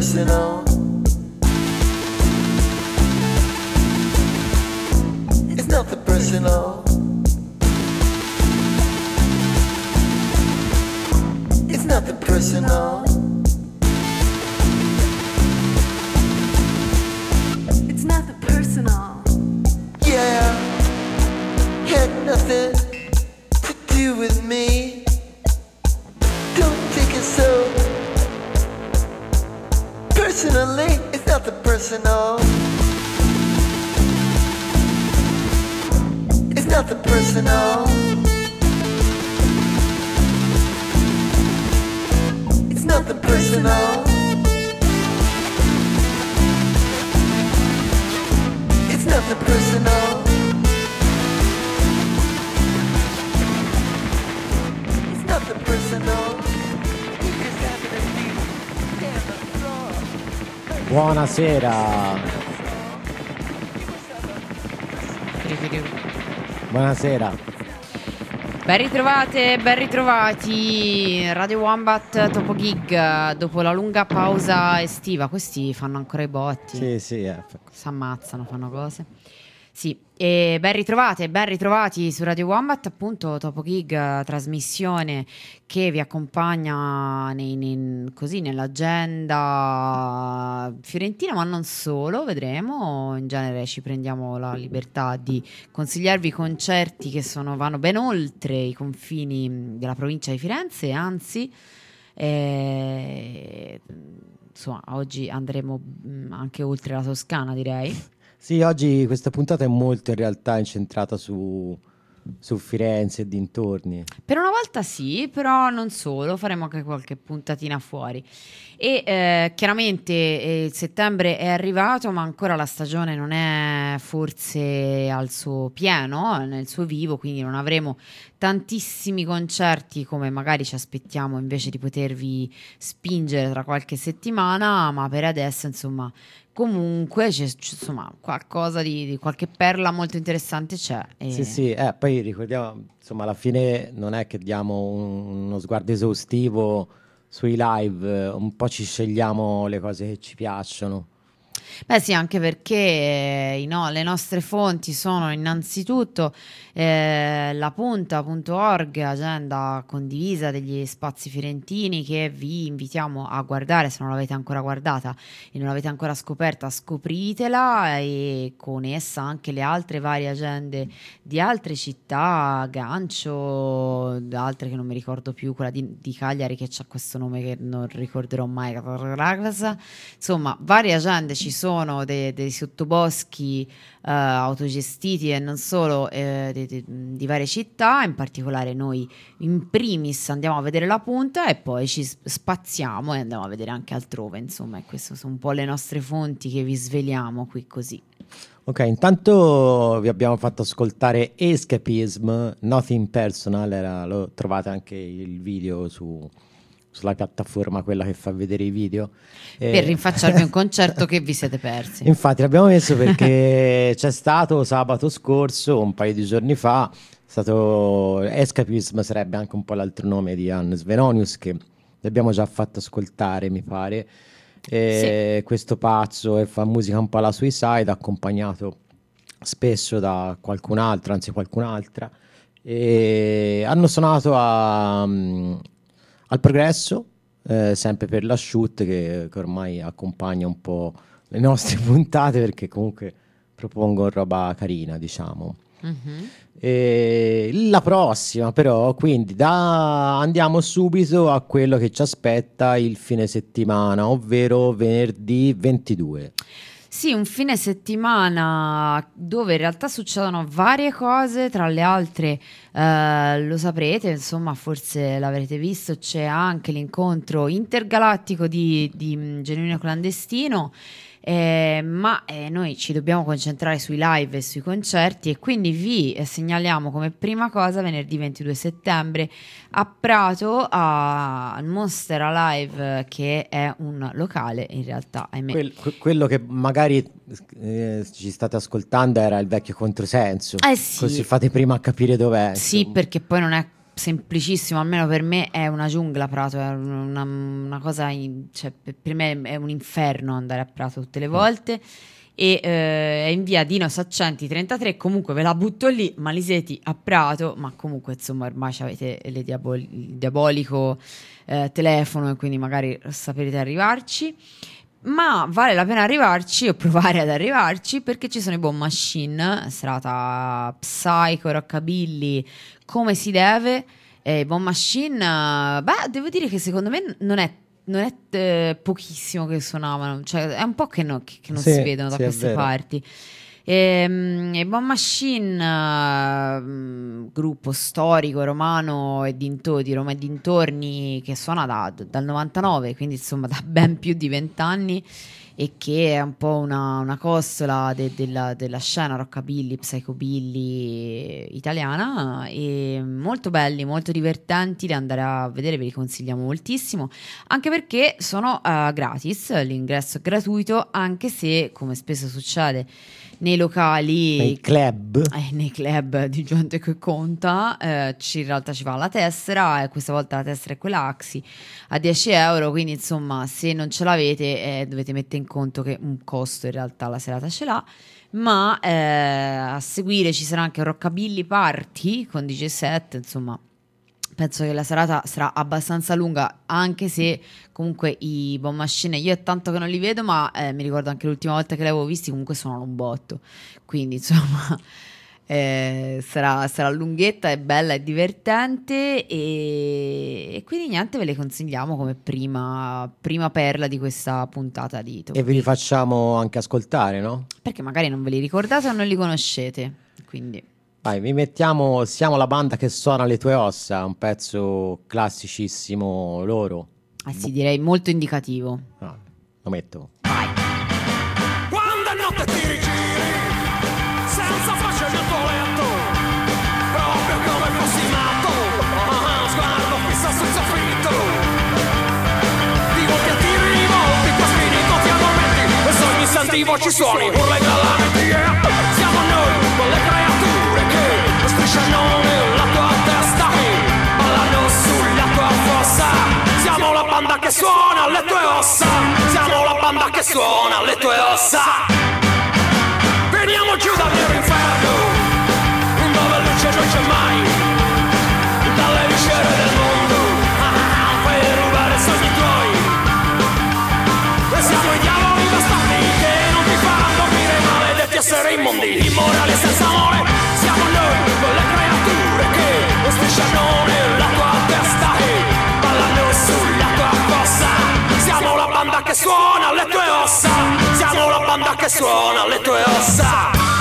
personal. It's nothing personal. It's nothing personal. Buonasera. Buonasera. Ben ritrovate, ben ritrovati. Radio Wombat Topo Gig dopo la lunga pausa estiva. Questi fanno ancora i botti. Sì, sì, eh. Si ammazzano, fanno cose. Sì, e ben ritrovate, ben ritrovati su Radio Wombat, appunto Topo Gig, trasmissione che vi accompagna nei, nei, così nell'agenda fiorentina, ma non solo, vedremo. In genere ci prendiamo la libertà di consigliarvi concerti che sono, vanno ben oltre i confini della provincia di Firenze, anzi, eh, insomma, oggi andremo mm, anche oltre la Toscana, direi. Sì, oggi questa puntata è molto in realtà incentrata su, su Firenze e dintorni. Per una volta sì, però non solo, faremo anche qualche puntatina fuori. E eh, chiaramente eh, settembre è arrivato, ma ancora la stagione non è forse al suo pieno, nel suo vivo, quindi non avremo tantissimi concerti come magari ci aspettiamo invece di potervi spingere tra qualche settimana, ma per adesso insomma comunque c'è, c'è, insomma qualcosa di, di, qualche perla molto interessante c'è. E... Sì, sì, eh, poi ricordiamo insomma alla fine non è che diamo un, uno sguardo esaustivo sui live, un po' ci scegliamo le cose che ci piacciono. Beh sì, anche perché eh, no, le nostre fonti sono innanzitutto eh, la punta.org, agenda condivisa degli spazi fiorentini che vi invitiamo a guardare. Se non l'avete ancora guardata e non l'avete ancora scoperta, scopritela e con essa anche le altre varie agende di altre città, Gancio, altre che non mi ricordo più, quella di, di Cagliari che ha questo nome che non ricorderò mai, insomma varie agende ci sono dei, dei sottoboschi uh, autogestiti e non solo eh, di, di, di, varie città, in particolare noi in primis andiamo a vedere la punta e poi ci spaziamo e andiamo a vedere anche altrove, insomma, e queste sono un po' le nostre fonti che vi sveliamo qui così. Ok, intanto vi abbiamo fatto ascoltare Escapism, Nothing Personal, era, lo trovate anche il video su, sulla piattaforma quella che fa vedere i video. Per eh, rinfacciarvi un concerto che vi siete persi. Infatti l'abbiamo messo perché c'è stato sabato scorso, un paio di giorni fa, stato Escapism sarebbe anche un po' l'altro nome di Hannes Venonius che l'abbiamo già fatto ascoltare mi pare. E sì. Questo pazzo e fa musica un po' alla Suicide accompagnato spesso da qualcun altro, anzi qualcun'altra. E hanno suonato a, al progresso, eh, sempre per la shoot che, che, ormai accompagna un po' le nostre puntate perché comunque propongo roba carina, diciamo. Mm-hmm. la prossima però, quindi da, andiamo subito a quello che ci aspetta il fine settimana, ovvero venerdì 22. Sì, un fine settimana dove in realtà succedono varie cose, tra le altre eh, lo saprete, insomma forse l'avrete visto, c'è anche l'incontro intergalattico di, di Genuino Clandestino eh, ma eh, noi ci dobbiamo concentrare sui live e sui concerti e quindi vi eh, segnaliamo come prima cosa venerdì 22 settembre a Prato al Monster Alive che è un locale in realtà Quel, quello che magari eh, ci state ascoltando era il vecchio controsenso. Eh sì. così fate prima a capire dov'è sì perché poi non è semplicissimo, almeno per me è una giungla Prato, è una, una cosa, in, cioè, per me è un inferno andare a Prato tutte le mm. volte. E eh, è in via Dino Saccenti 33, comunque ve la butto lì, Maliseti a Prato, ma comunque insomma ormai avete diaboli- il diabolico eh, telefono e quindi magari saprete arrivarci ma vale la pena arrivarci o provare ad arrivarci perché ci sono i Bomb Machine, serata psycho, rockabilly, come si deve. E Bomb Machine, beh, devo dire che secondo me non è, non è eh, pochissimo che suonavano, cioè è un po' che, no, che, che non sì, si vedono da sì, queste parti. E, ehm, e Bomb Machine, uh, gruppo storico romano e dintorni, di Roma e dintorni che suona da, dal 99, quindi insomma da ben più di vent'anni e che è un po' una, una costola de, della, della, scena rockabilly, psychobilly italiana e molto belli, molto divertenti da andare a vedere, ve li consigliamo moltissimo, anche perché sono uh, gratis, l'ingresso è gratuito, anche se come spesso succede nei locali, nei club, eh, nei club di gente che conta, eh, ci, in realtà ci va la tessera e questa volta la tessera è quella Axi a 10 euro, quindi insomma se non ce l'avete eh, dovete mettere in conto che un costo in realtà la serata ce l'ha ma eh, a seguire ci sarà anche Rockabilly Party con DJ set, insomma penso che la serata sarà abbastanza lunga, anche se comunque i Bomb Machine io è tanto che non li vedo, ma eh, mi ricordo anche l'ultima volta che li avevo visti, comunque suonano un botto. Quindi insomma eh, sarà, sarà, lunghetta, è bella, è divertente e, e, quindi niente, ve le consigliamo come prima, prima perla di questa puntata di Top. E ve li facciamo anche ascoltare, no? Perché magari non ve li ricordate o non li conoscete, quindi... Vai, vi mettiamo Siamo la banda che suona le tue ossa, un pezzo classicissimo loro. Eh sì, direi molto indicativo. Ah, lo metto. Vai. Quando notte ti rigiri, senza fascia nel tuo letto, proprio come fossi nato, ah, sguardo fissa sul soffitto. Rivolti ti rivolti, ti spirito ti addormenti, e se ogni istante i voci suoni, urla e galanti, yeah. Che suona le tue ossa, siamo la banda che suona le tue ossa. Veniamo giù dal nero inferno, dove luce non c'è mai, dalle viscere del mondo, ah, per rubare sogni tuoi. E siamo i diavoli bastardi che non ti faranno dormire maledetti esseri immondi, immorali senza amore. Siamo noi, quelle creature che strisciano nella Siamo la banda che suona le tue ossa, siamo la banda che suona le tue ossa.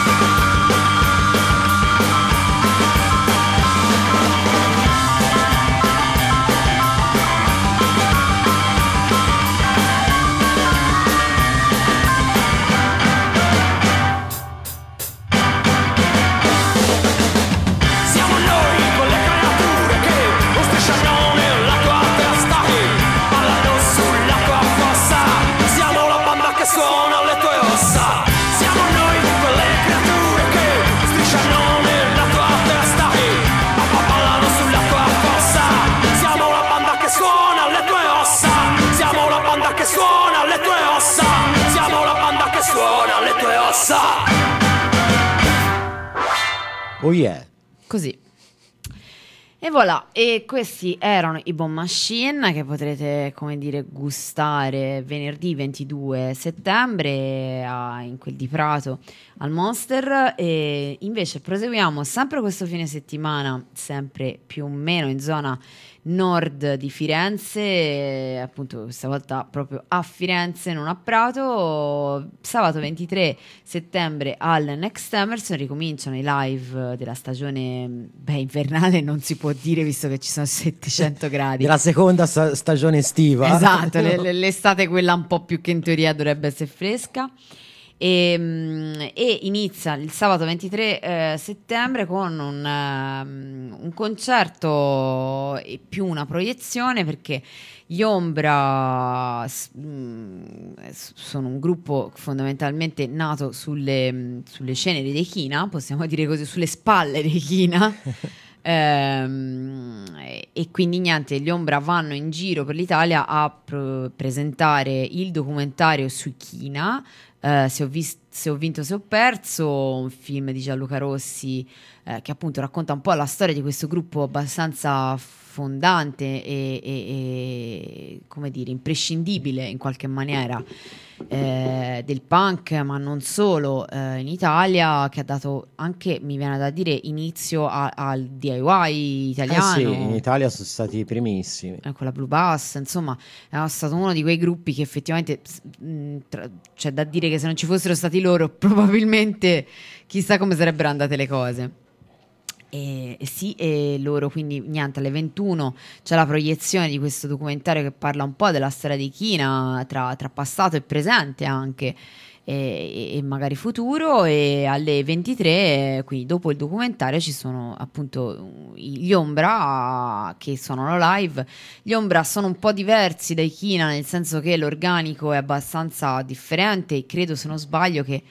Oh yeah. Così. E voilà, e questi erano i Bomb Machine che potrete, come dire, gustare venerdì 22 settembre a- in quel di Prato al Monster. E invece proseguiamo sempre questo fine settimana, sempre più o meno in zona nord di Firenze, appunto questa volta proprio a Firenze, non a Prato. Sabato 23 settembre al Next Emerson ricominciano i live della stagione beh, invernale, non si può dire visto che ci sono 700 gradi. Della seconda sta- stagione estiva. Esatto, le- le- l'estate quella un po' più che in teoria dovrebbe essere fresca. E, mm, e inizia il sabato 23 eh, settembre con un, ehm, un concerto e più una proiezione perché gli Ombra mm, sono un gruppo fondamentalmente nato sulle, mm, sulle ceneri dei China, possiamo dire così, sulle spalle dei China. Ehm, e- e quindi niente, gli Ombra vanno in giro per l'Italia a pr- presentare il documentario su China. Eh, se, ho vis- se ho vinto, se ho perso, un film di Gianluca Rossi eh, che appunto racconta un po' la storia di questo gruppo abbastanza fondante e, e- e, come dire imprescindibile in qualche maniera eh, del punk, ma non solo eh, in Italia, che ha dato anche, mi viene da dire, inizio a- al DIY Eh italiano. sì, in Italia sono stati i primissimi. eh, con la Blue Bass, insomma, è stato uno di quei gruppi che effettivamente mh, tra- c'è da dire che se non ci fossero stati loro, probabilmente chissà come sarebbero andate le cose. E, sì, e loro quindi niente, alle 21 c'è la proiezione di questo documentario che parla un po' della storia di China tra, tra passato e presente anche e, e magari futuro e alle 23 eh, quindi dopo il documentario ci sono appunto gli Ombra che suonano live. Gli Ombra sono un po' diversi dai China nel senso che l'organico è abbastanza differente e credo se non sbaglio che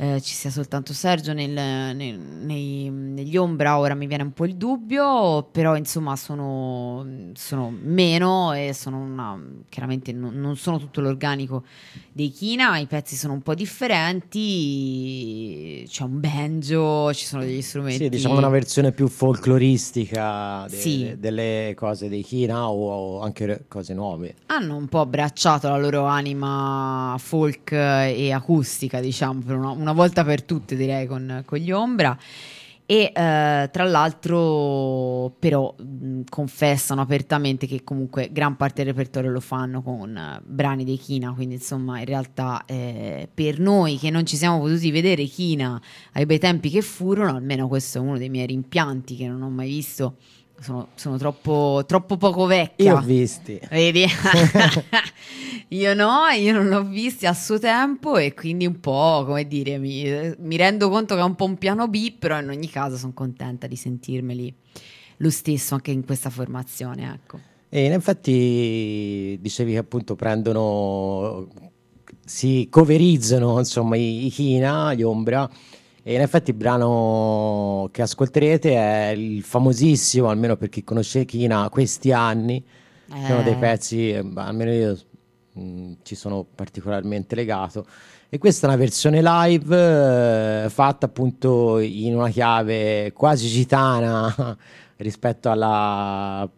eh, ci sia soltanto Sergio nel- nel- nei- negli Ombra, ora mi viene un po' il dubbio, però insomma sono, sono meno e sono una, chiaramente non, non sono tutto l'organico dei Kina, i pezzi sono un po' differenti, c'è un banjo, ci sono degli strumenti. Sì, diciamo una versione più folcloristica de- Sì. de- delle cose dei Kina o, o anche cose nuove. hanno un po' abbracciato la loro anima folk e acustica, diciamo, per una, una volta per tutte, direi, con, con gli Ombra. E eh, tra l'altro, però, mh, confessano apertamente che comunque gran parte del repertorio lo fanno con eh, brani dei Kina. Quindi, insomma, in realtà, eh, per noi che non ci siamo potuti vedere Kina ai bei tempi che furono, almeno questo è uno dei miei rimpianti che non ho mai visto. Sono, sono troppo, troppo poco vecchia. Io ho visti. Vedi? io no, io non l'ho visti a suo tempo e quindi un po', come dire, mi, mi rendo conto che è un po' un piano B, però in ogni caso sono contenta di sentirmeli lo stesso anche in questa formazione, ecco. E in effetti dicevi che appunto prendono si coverizzano insomma i, i Kina, gli Ombra. E in effetti il brano che ascolterete è il famosissimo, almeno per chi conosce Kina, questi anni. Sono dei Eh. pezzi, eh, almeno io mh, ci sono particolarmente legato. E questa è una versione live eh, fatta appunto in una chiave quasi gitana rispetto alla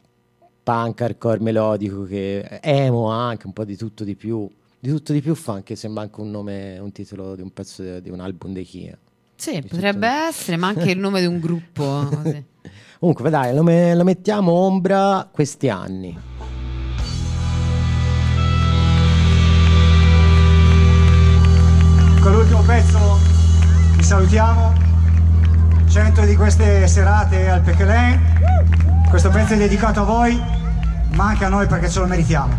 punk hardcore melodico che emo anche un po' di tutto di più. Di tutto di più fa anche sembra anche un nome, un titolo di un pezzo di, di un album dei Kina. Sì, potrebbe essere, ma anche il nome di un gruppo. così. Comunque, dai, lo, me- lo mettiamo ombra questi anni. Con l'ultimo pezzo vi salutiamo. 100 di queste serate al Pechelen. Questo pezzo è dedicato a voi, ma anche a noi perché ce lo meritiamo.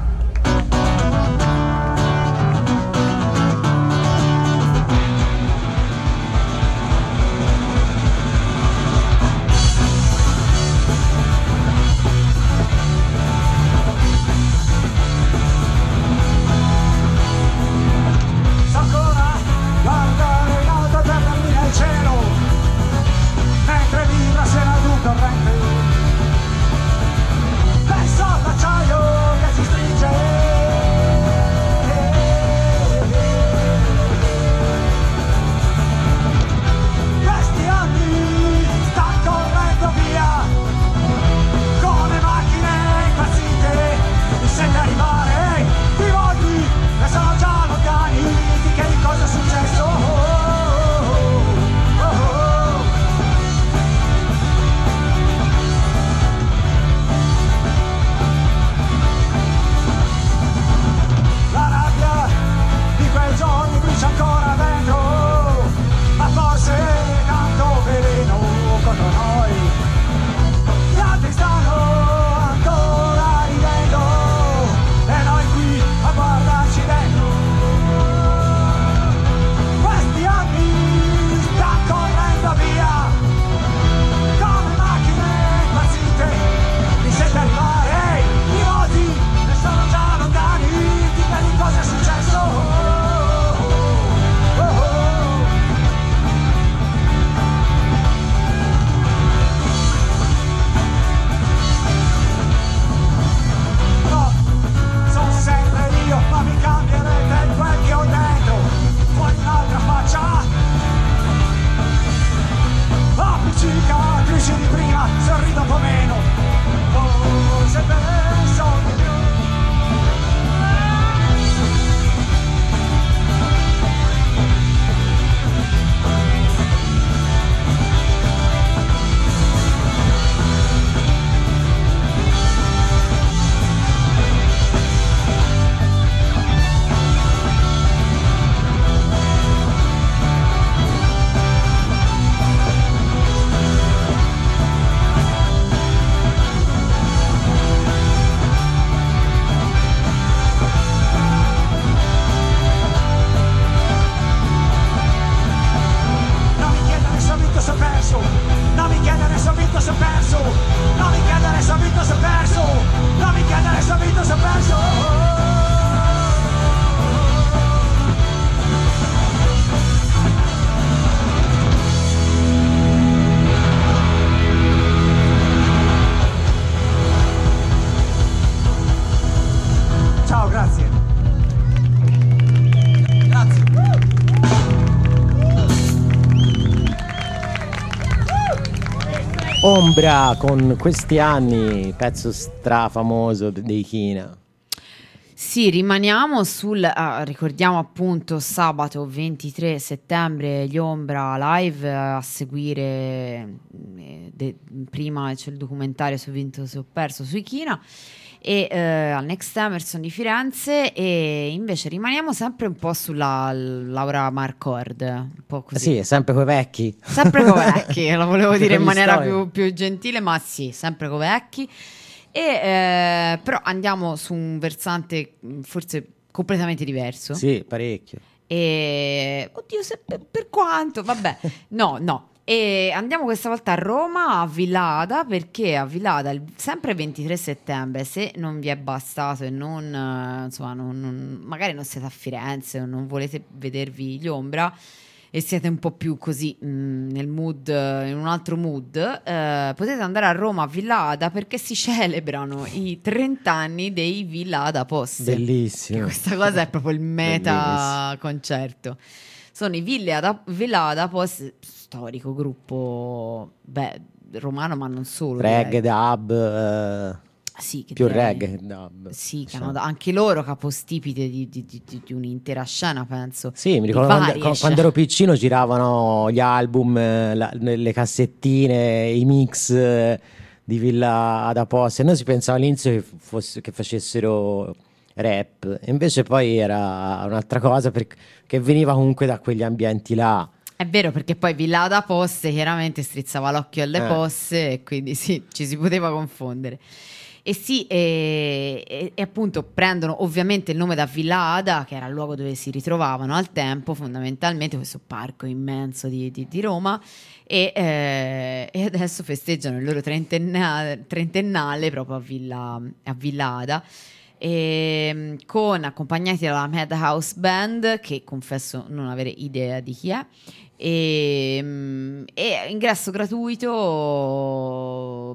Ombra con questi anni, pezzo strafamoso de- dei Kina. Sì, rimaniamo sul, ah, ricordiamo appunto sabato 23 settembre gli Ombra live eh, a seguire, eh, de- prima c'è il documentario ho vinto se ho perso sui Kina e eh, al Next Emerson di Firenze e invece rimaniamo sempre un po' sulla Laura Marcord, un po' così. Sì, sempre coi vecchi. Sempre con vecchi, lo volevo dire in maniera più, più gentile, ma sì, sempre con vecchi. E, eh, però andiamo su un versante mh, forse completamente diverso. Sì, parecchio. E oddio, se per quanto, vabbè, no, no. E andiamo questa volta a Roma, a Villada, perché a Villada, il- sempre il 23 settembre, se non vi è bastato e non, eh, insomma, non- non- magari non siete a Firenze o non volete vedervi gli ombra e siete un po' più così mh, nel mood, in un altro mood, eh, potete andare a Roma, a Villada, perché si celebrano i 30 anni dei Villada Post. Bellissimo. Questa cosa è proprio il meta concerto. Sono i Villada, Villada Post, storico gruppo beh, romano, ma non solo. Reggae, dub, eh, Sì, più reggae che dub. Sì, che hanno anche loro capostipite di, di- di- di- un'intera scena, penso. Sì, mi ricordo quando, quando ero piccino giravano gli album, eh, la- le cassettine, i mix eh, di Villa da Poste. E noi si pensava all'inizio che, fosse- che facessero rap, e invece poi era un'altra cosa perché che veniva comunque da quegli ambienti là. È vero, perché poi Villada Poste chiaramente strizzava l'occhio alle Eh. posse e quindi sì, ci si poteva confondere. E sì, e, e- e appunto prendono ovviamente il nome da Villa Ada, che era il luogo dove si ritrovavano al tempo, fondamentalmente, questo parco immenso di, di- di Roma, e, eh, e adesso festeggiano il loro trentenna- trentennale proprio a Villa, a Villa Ada. E, mm, con accompagnati dalla Madhouse Band, che confesso non avere idea di chi è, e, mm, e ingresso gratuito,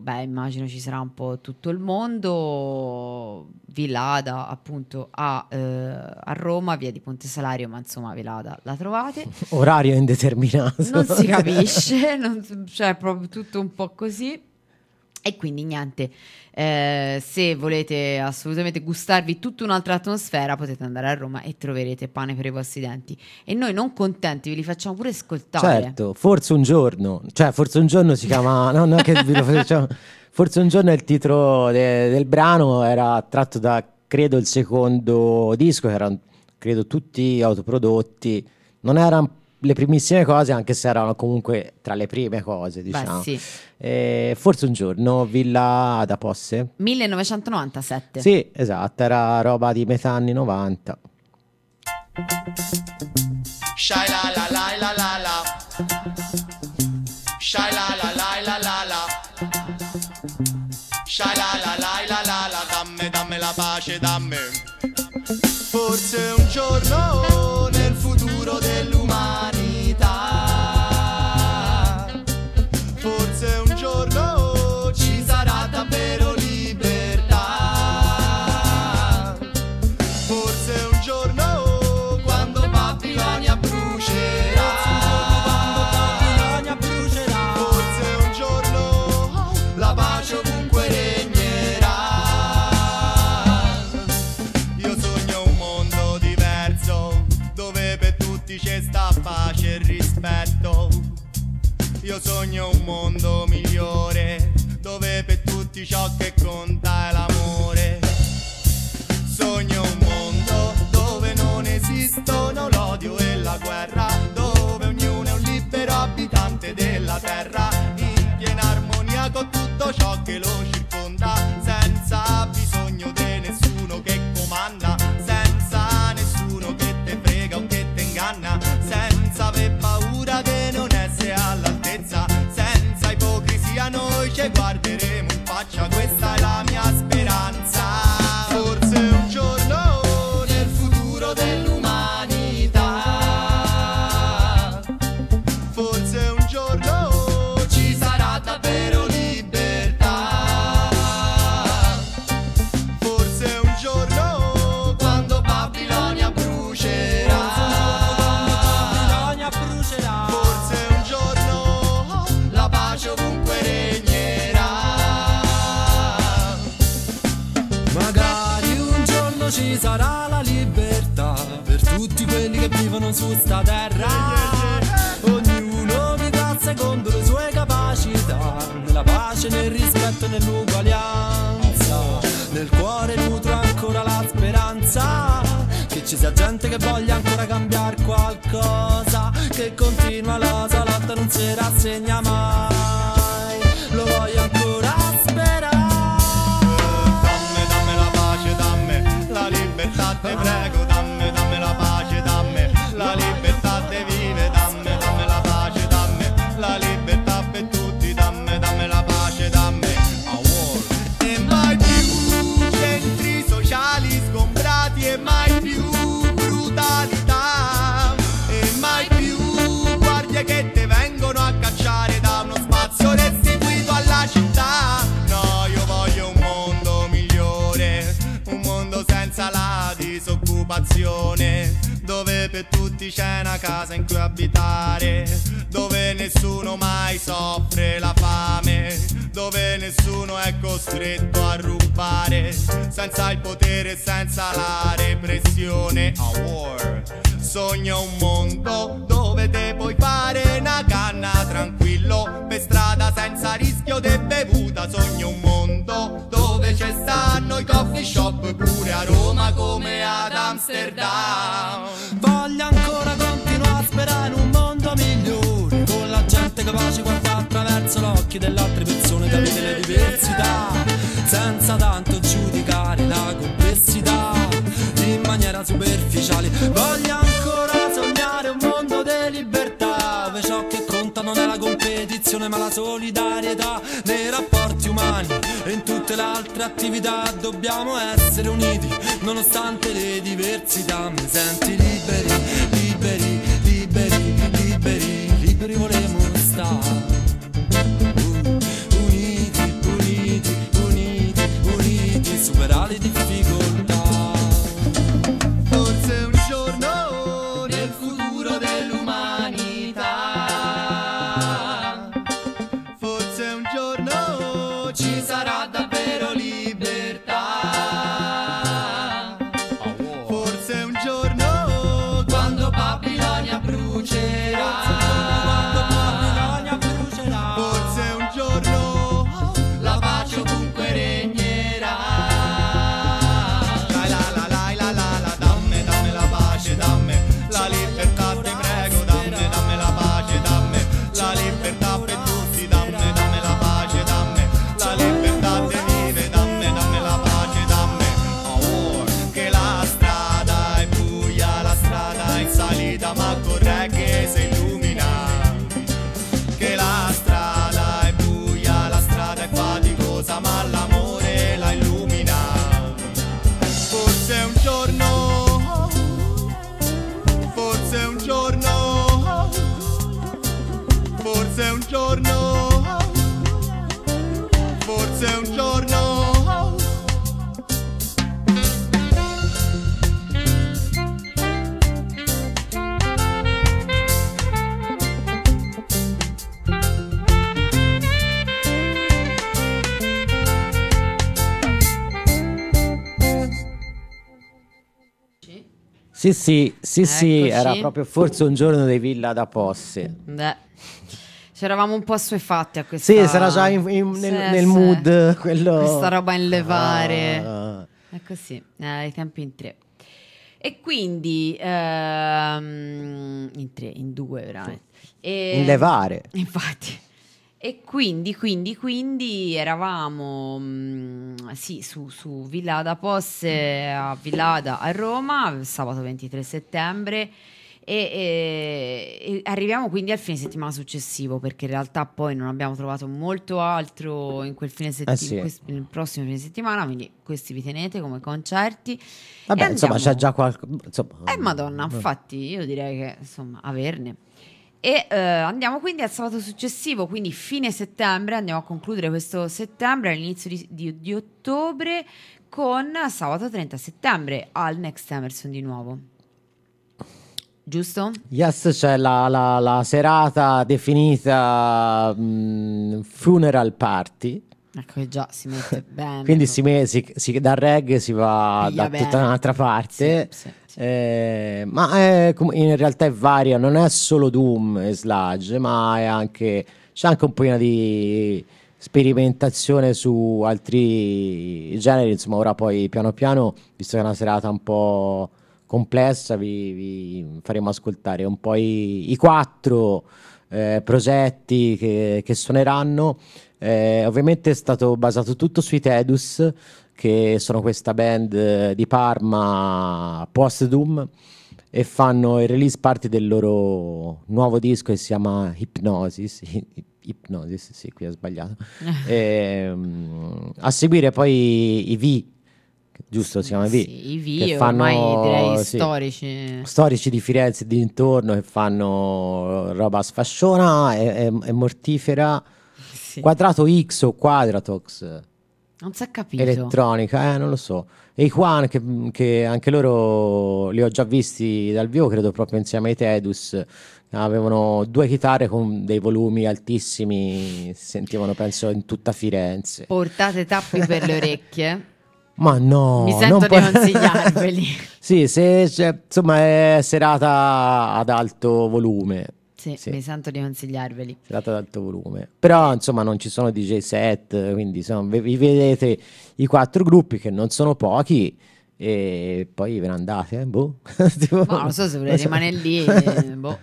beh, immagino ci sarà un po' tutto il mondo. Villada, appunto, a, eh, a Roma, via di Ponte Salario, ma insomma, Villada la trovate. Orario indeterminato. Non si capisce, non- cioè, proprio tutto un po' così. E quindi niente, eh, se volete assolutamente gustarvi tutta un'altra atmosfera, potete andare a Roma e troverete pane per i vostri denti. E noi non contenti, ve li facciamo pure ascoltare. Certo, forse un giorno, cioè forse un giorno si chiama, no, no, che vi lo facciamo, forse un giorno il titolo de- del brano, era tratto da, credo, il secondo disco, che erano, credo, tutti autoprodotti, non erano le primissime cose, anche se erano comunque tra le prime cose, diciamo. Beh, sì. E forse un giorno, Villa da Posse? 1997. Sì, esatto, era roba di metà anni 90. Shai la la la la la la. Mondo migliore dove per tutti ciò che conta è l'amore. Sia gente che voglia ancora cambiare qualcosa, che continua la sua lotta non si rassegna mai. Casa in cui abitare, dove nessuno mai soffre la fame, dove nessuno è costretto a rubare, senza il potere e senza la repressione. A war. Sogno un mondo dove te puoi fare una canna tranquillo per strada senza rischio di bevuta. Sogno un mondo dove ci stanno i coffee shop a Roma come ad Amsterdam. Voglio ancora continuare a sperare in un mondo migliore Con la gente capace guardare attraverso l'occhio delle altre persone Capire le diversità Senza tanto giudicare la complessità In maniera superficiale Voglio ancora sognare un mondo di libertà ciò che conta non è la competizione ma la solidarietà altre attività Dobbiamo essere uniti nonostante le diversità. Mi senti liberi, liberi, Sì, sì, sì, sì, era proprio forse un giorno di Villa da Posse. Beh, c'eravamo un po' assuefatti a questa Sì, sarà già in- in- nel, Sì, nel sì. mood quello... Questa roba in levare. Ah. È così, eh, ai tempi in tre. E quindi ehm, in tre, in due veramente. E- In levare. Infatti. E quindi, quindi, quindi eravamo mm, sì, su, su Villada Posse a Villada a Roma, sabato 23 settembre. E, e- e arriviamo quindi al fine settimana successivo perché in realtà poi non abbiamo trovato molto altro in quel fine settimana, Eh sì. nel prossimo fine settimana, quindi questi vi tenete come concerti. Vabbè, insomma, c'è già qualcosa... Eh, madonna, infatti io direi che insomma averne. E eh, andiamo quindi al sabato successivo, quindi fine settembre, andiamo a concludere questo settembre all'inizio di, di- di ottobre con sabato 30 settembre al Next Emerson di nuovo. Giusto? Yes, c'è la, la- la serata definita mm, funeral party. Ecco che già si mette bene. Quindi si, me- si- si- dal reggae si va Piglia da bene. tutta un'altra parte. Sì, sì. Eh, ma è com- in realtà è varia, non è solo Doom e Sludge, ma anche, c'è anche un pochino di sperimentazione su altri generi. Insomma, ora poi piano piano, visto che è una serata un po' complessa, vi, vi faremo ascoltare un po' i, i quattro eh, progetti che, che suoneranno. Eh, ovviamente è stato basato tutto sui Tedus, che sono questa band eh, di Parma post Doom e fanno il release party del loro nuovo disco che si chiama Hypnosis. Hypnosis, sì, qui ho sbagliato. Ehm, a seguire poi i V, giusto si chiama V, Sì, i che V ormai direi sì, storici. storici di Firenze e dintorno che fanno roba sfasciona e, e- e mortifera. Sì. Quadrato X o Quadratox Non si è capito. elettronica, eh, non lo so. E i Quan, che, che anche loro li ho già visti dal vivo, credo proprio insieme ai Tedus, avevano due chitarre con dei volumi altissimi, si sentivano penso in tutta Firenze. Portate tappi per le orecchie. Ma no, Mi sento non di puoi- consigliarveli. sì, se c'è- insomma è serata ad alto volume. Sì, Sì. mi sento di consigliarveli. Serata ad alto volume. Però insomma non ci sono DJ set, quindi insomma, vi, vedete i quattro gruppi che non sono pochi e poi ve ne andate, eh? Boh. Tipo- Ma non so se volete so. rimanere lì. eh, boh.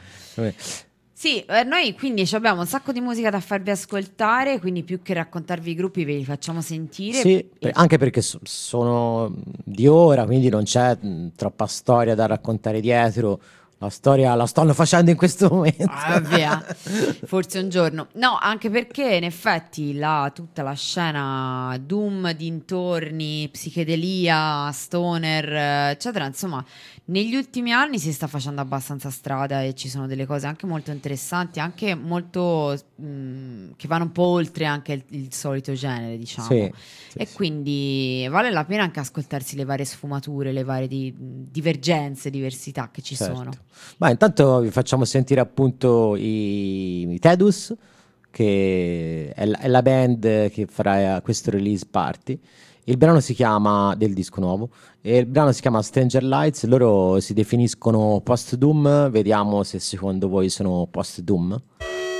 Sì, eh, noi quindi abbiamo un sacco di musica da farvi ascoltare, quindi più che raccontarvi i gruppi ve li facciamo sentire. Sì, E- anche perché so- sono di ora, quindi non c'è mh, troppa storia da raccontare dietro. La storia la stanno facendo in questo momento. Ah, via. Forse un giorno. No, anche perché in effetti la, tutta la scena Doom, dintorni, psichedelia, stoner, eccetera, insomma, negli ultimi anni si sta facendo abbastanza strada e ci sono delle cose anche molto interessanti, anche molto mh, che vanno un po' oltre anche il, il solito genere, diciamo. Sì, sì, e sì. quindi vale la pena anche ascoltarsi le varie sfumature, le varie di- divergenze, diversità che ci Certo. sono. Ma intanto vi facciamo sentire appunto i, i Tedus, che è la, è la band che farà questo release party. Il brano si chiama del disco nuovo e il brano si chiama Stranger Lights. Loro si definiscono post-doom. Vediamo se secondo voi sono post-doom. Stranger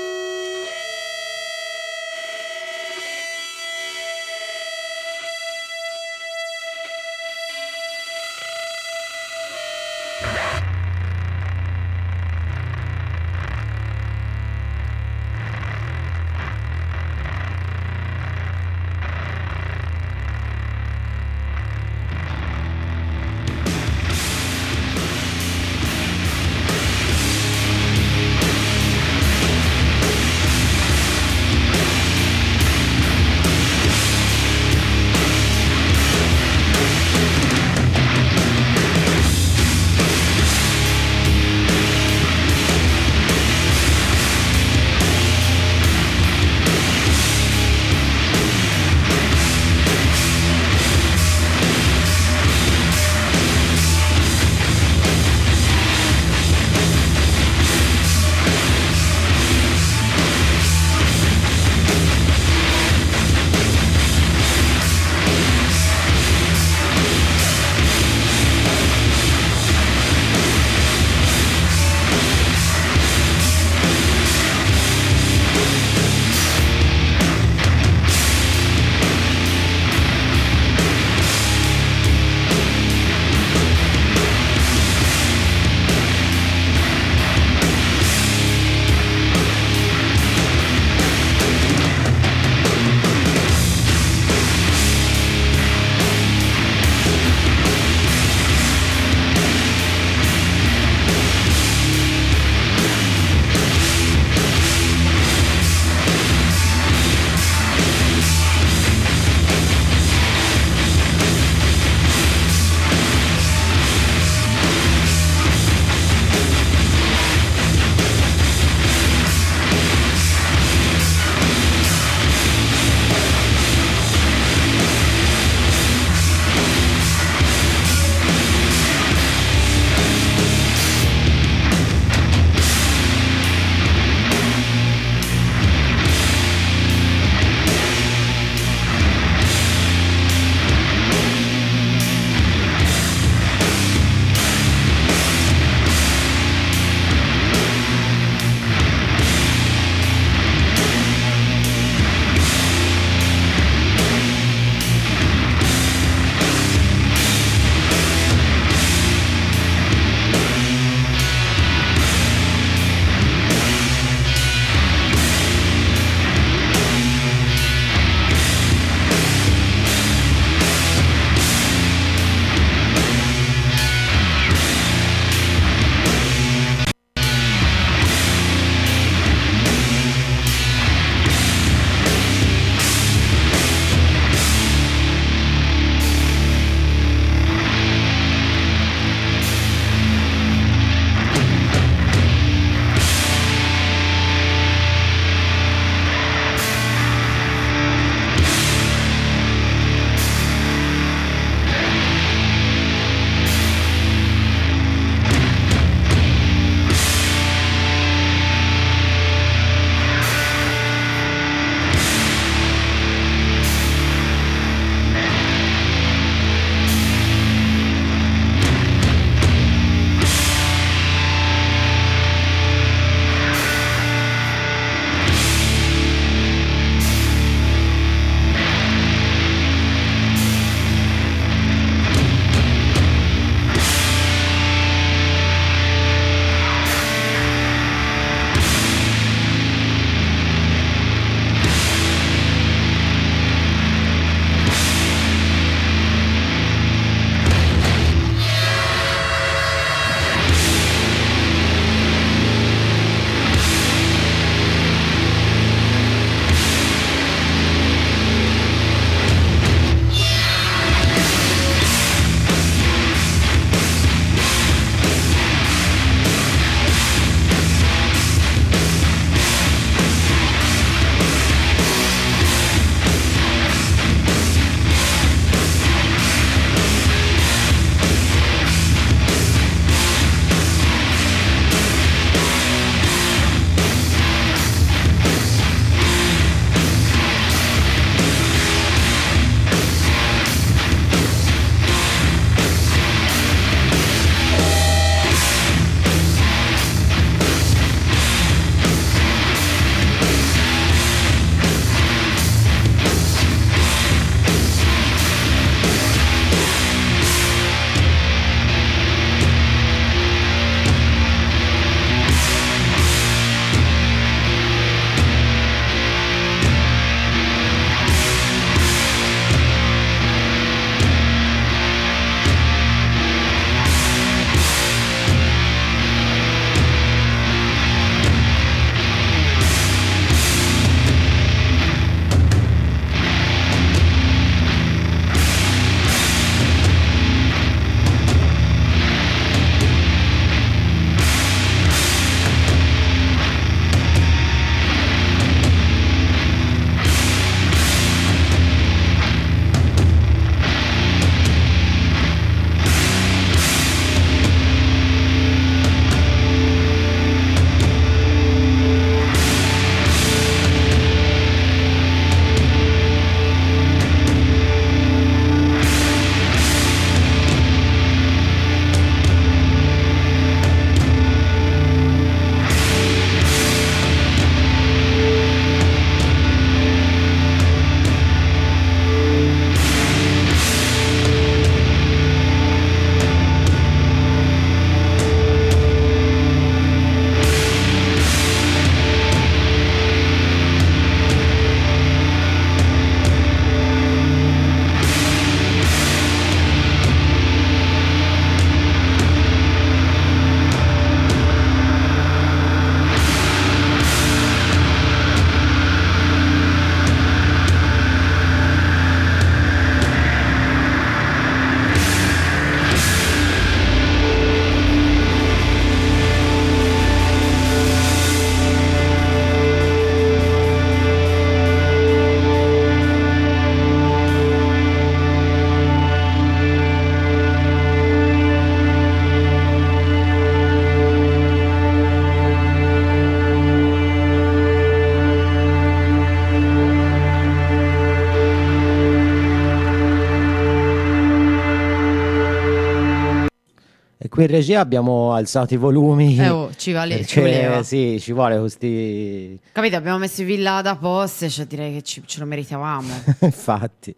qui in regia abbiamo alzato i volumi. Eh, oh, ci, vale, ci perché, voleva. Sì, ci vuole questi... Capito, abbiamo messo in villa da poste, cioè direi che ci- ce lo meritavamo. Infatti.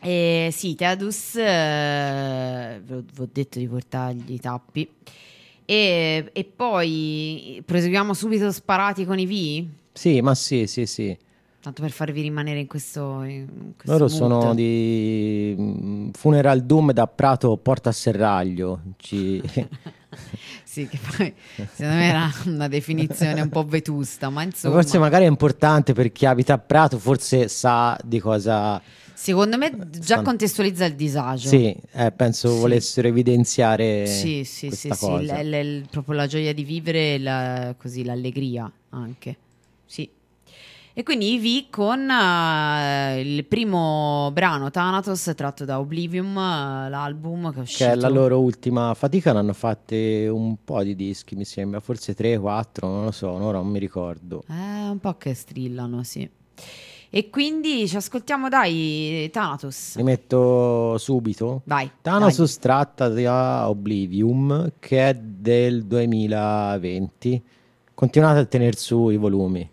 E sì, Teadus, eh, vi ho detto di portargli i tappi. E, e poi proseguiamo subito sparati con i V? Sì, ma sì, sì, sì. Tanto per farvi rimanere in questo, in questo Loro mood. sono di mm, Funeral Doom da Prato Porta a Serraglio. Ci... Sì, che poi secondo me era una definizione un po' vetusta, ma insomma... Forse magari è importante per chi abita a Prato, forse sa di cosa... Secondo me già contestualizza il disagio. Sì, eh, penso Sì. volessero evidenziare sì, sì, sì, sì, l- l- proprio la gioia di vivere la- così l'allegria anche. E quindi i V con eh, il primo brano Thanatos tratto da Oblivium, eh, l'album che è uscito. Che è la loro ultima fatica, ne hanno fatte un po' di dischi, mi sembra, forse 3, 4, non lo so, ora non mi ricordo. Eh, un po' che strillano, sì. E quindi ci ascoltiamo dai Thanatos. Li metto subito. Vai. Thanatos tratta da Oblivium, che è del 2020. Continuate a tenere su i volumi.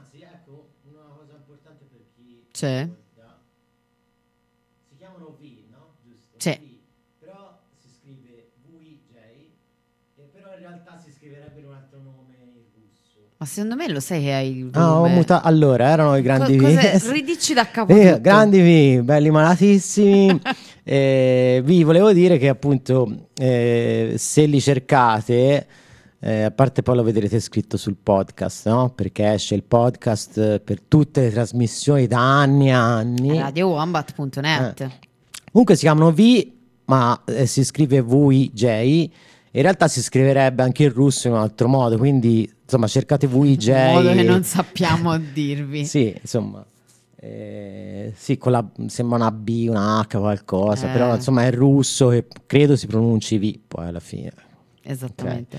Anzi, ecco, una cosa importante per chi... c'è. Si chiamano V, no? Giusto? Sì. Però si scrive VJ, e però in realtà si scriverebbe un altro nome in russo. Ma secondo me lo sai che hai il ah, volume. No, ho. Allora, erano i grandi Co- V. Ridici da capo. Eh, grandi V, belli malatissimi. eh, vi volevo dire che appunto eh, se li cercate eh, a parte poi lo vedrete scritto sul podcast, no? Perché esce il podcast eh, per tutte le trasmissioni da anni e anni. radiowombat.net Eh. Comunque si chiamano V, ma eh, si scrive VIJ. In realtà si scriverebbe anche in russo in un altro modo, quindi insomma cercate VIJ. in modo che non sappiamo dirvi Sì, insomma. eh, sì, con la, sembra una B, una H, qualcosa, Eh. però insomma è russo e credo si pronunci V poi alla fine. Esattamente.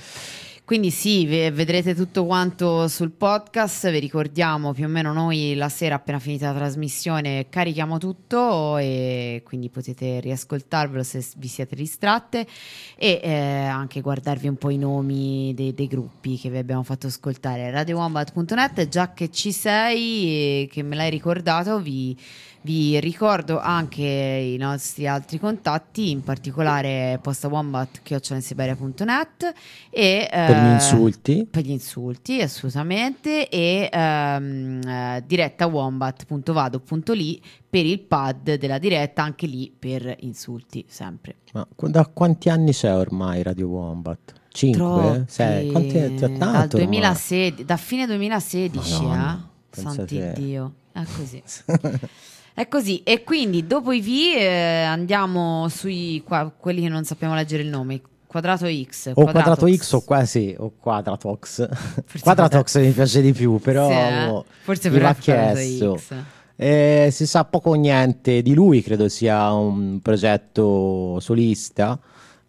Quindi sì, ve- vedrete tutto quanto sul podcast, vi ricordiamo più o meno noi la sera appena finita la trasmissione carichiamo tutto e quindi potete riascoltarvelo se vi siete distratte e eh, anche guardarvi un po' i nomi dei, dei gruppi che vi abbiamo fatto ascoltare. RadioWombat.net, già che ci sei e che me l'hai ricordato, vi, vi ricordo anche i nostri altri contatti, in particolare postawombat.net e Per gli eh, insulti. per gli insulti, assolutamente, e ehm, eh, diretta.wombat.vado.li per il pad della diretta, anche lì per insulti, sempre. Ma da quanti anni c'è ormai Radio Wombat? 5? Troppi. 6? Quanti è Dal tanto ormai. 2016, da fine 2016, Madonna, eh? Santi. Dio, è così. È così, e quindi dopo i V eh, andiamo sui qua- quelli che non sappiamo leggere il nome. Quadrato X. O quadrato X o quasi o quadratox. quadratox mi piace di più, però Sì, eh? Forse quadrato chiesto. X. Eh, si sa poco o niente di lui, credo sia un progetto solista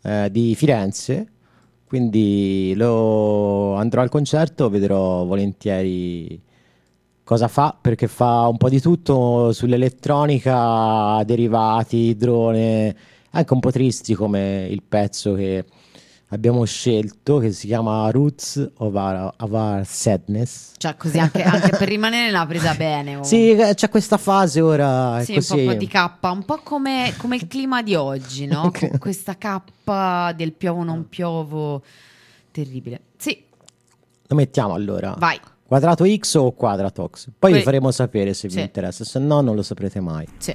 eh, di Firenze, quindi lo andrò al concerto, vedrò volentieri cosa fa, perché fa un po' di tutto sull'elettronica, derivati, drone, anche un po' tristi come il pezzo che abbiamo scelto, che si chiama Roots of Our, of Our Sadness. Cioè, così anche, anche per rimanere l'ha presa bene. oh. Sì, c'è questa fase ora. Sì, un così. po' di K, un po' come, come il clima di oggi, no? Con questa K del piovo non piovo terribile. Sì, Lo mettiamo allora. vai. Quadrato X o quadratox? Poi vi Que- faremo sapere se Sì. vi interessa, se no non lo saprete mai. Sì.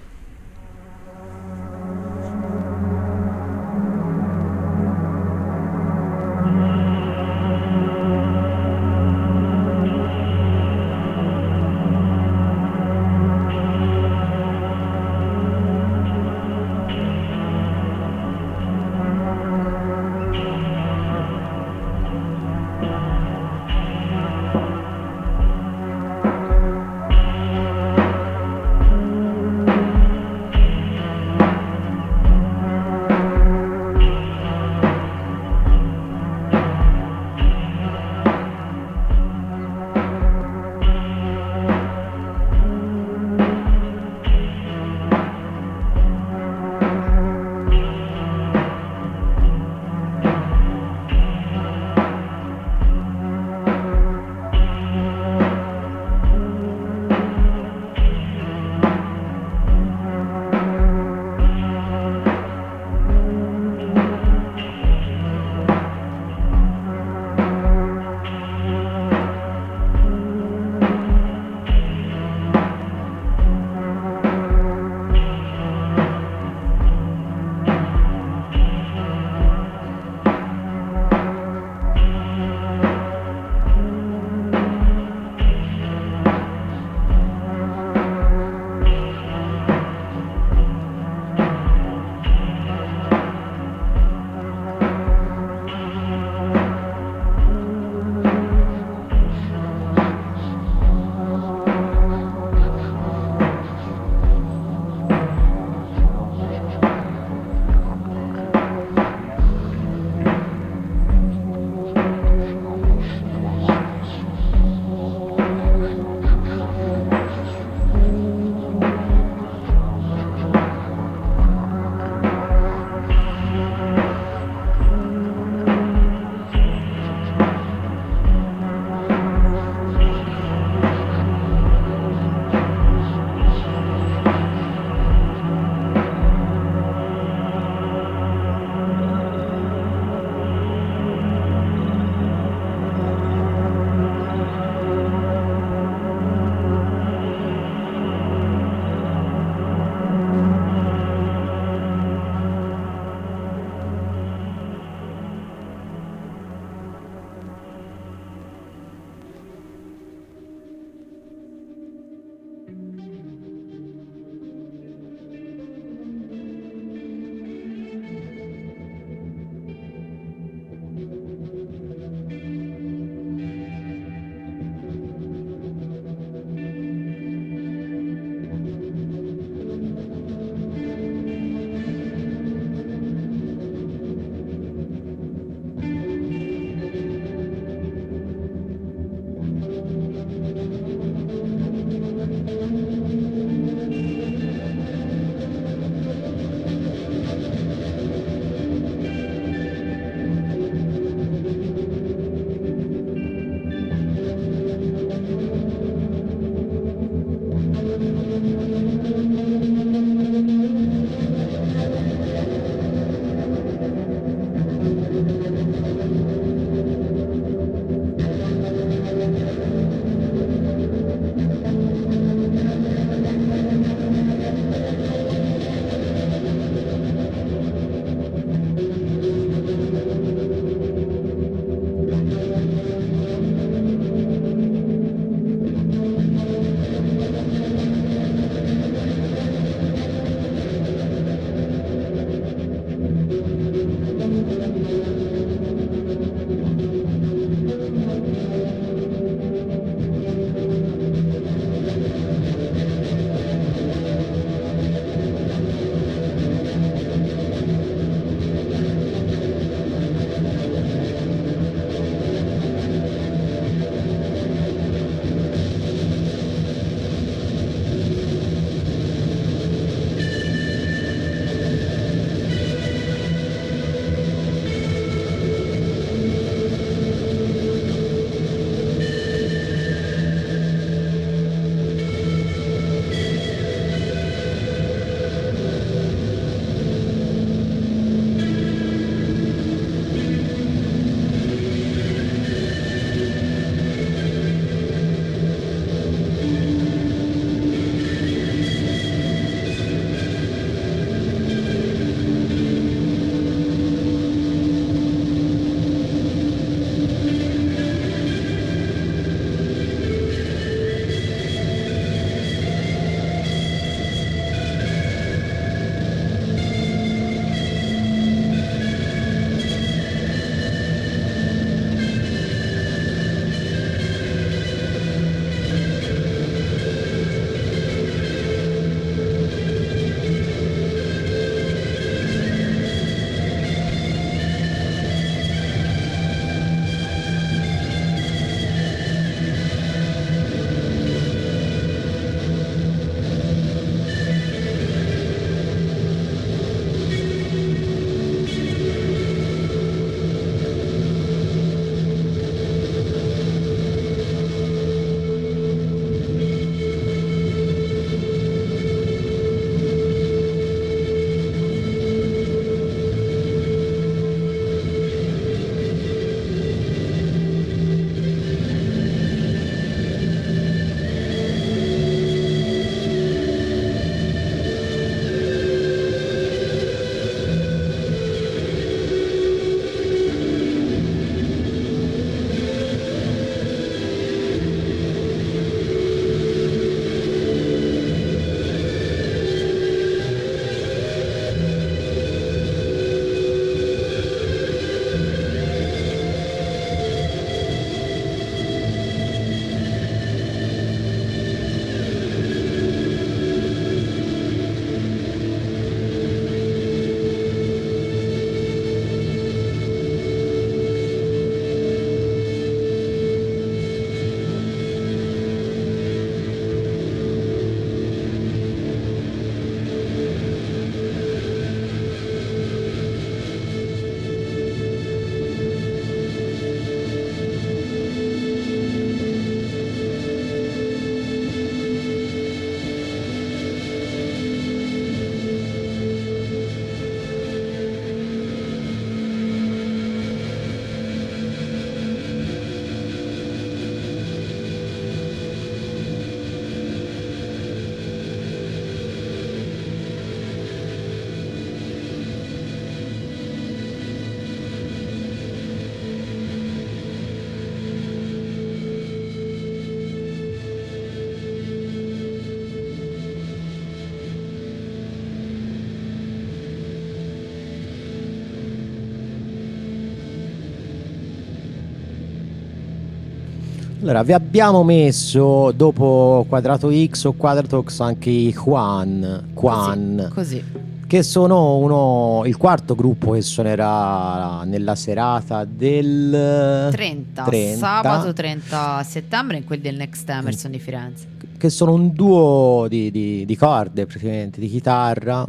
Allora, vi abbiamo messo dopo quadrato X o quadrato X anche i Juan, Juan Così. Che sono uno, il quarto gruppo che suonerà nella serata del 30, 30, sabato 30 settembre in quel del Next Emerson di Firenze. che sono un duo di, di- di corde praticamente, di chitarra,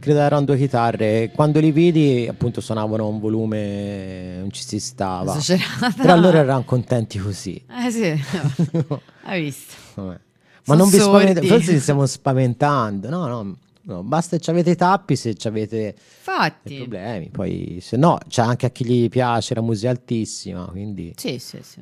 credo erano due chitarre, quando li vidi appunto suonavano a un volume, non ci si stava, Esagerata. però loro erano contenti così. Eh sì, hai visto. Vabbè. Ma Sono non vi spaventate, forse ci stiamo spaventando, no, no, no, basta che avete i tappi se avete dei problemi, poi se no c'è anche a chi gli piace la musica altissima, quindi... Sì, sì, sì.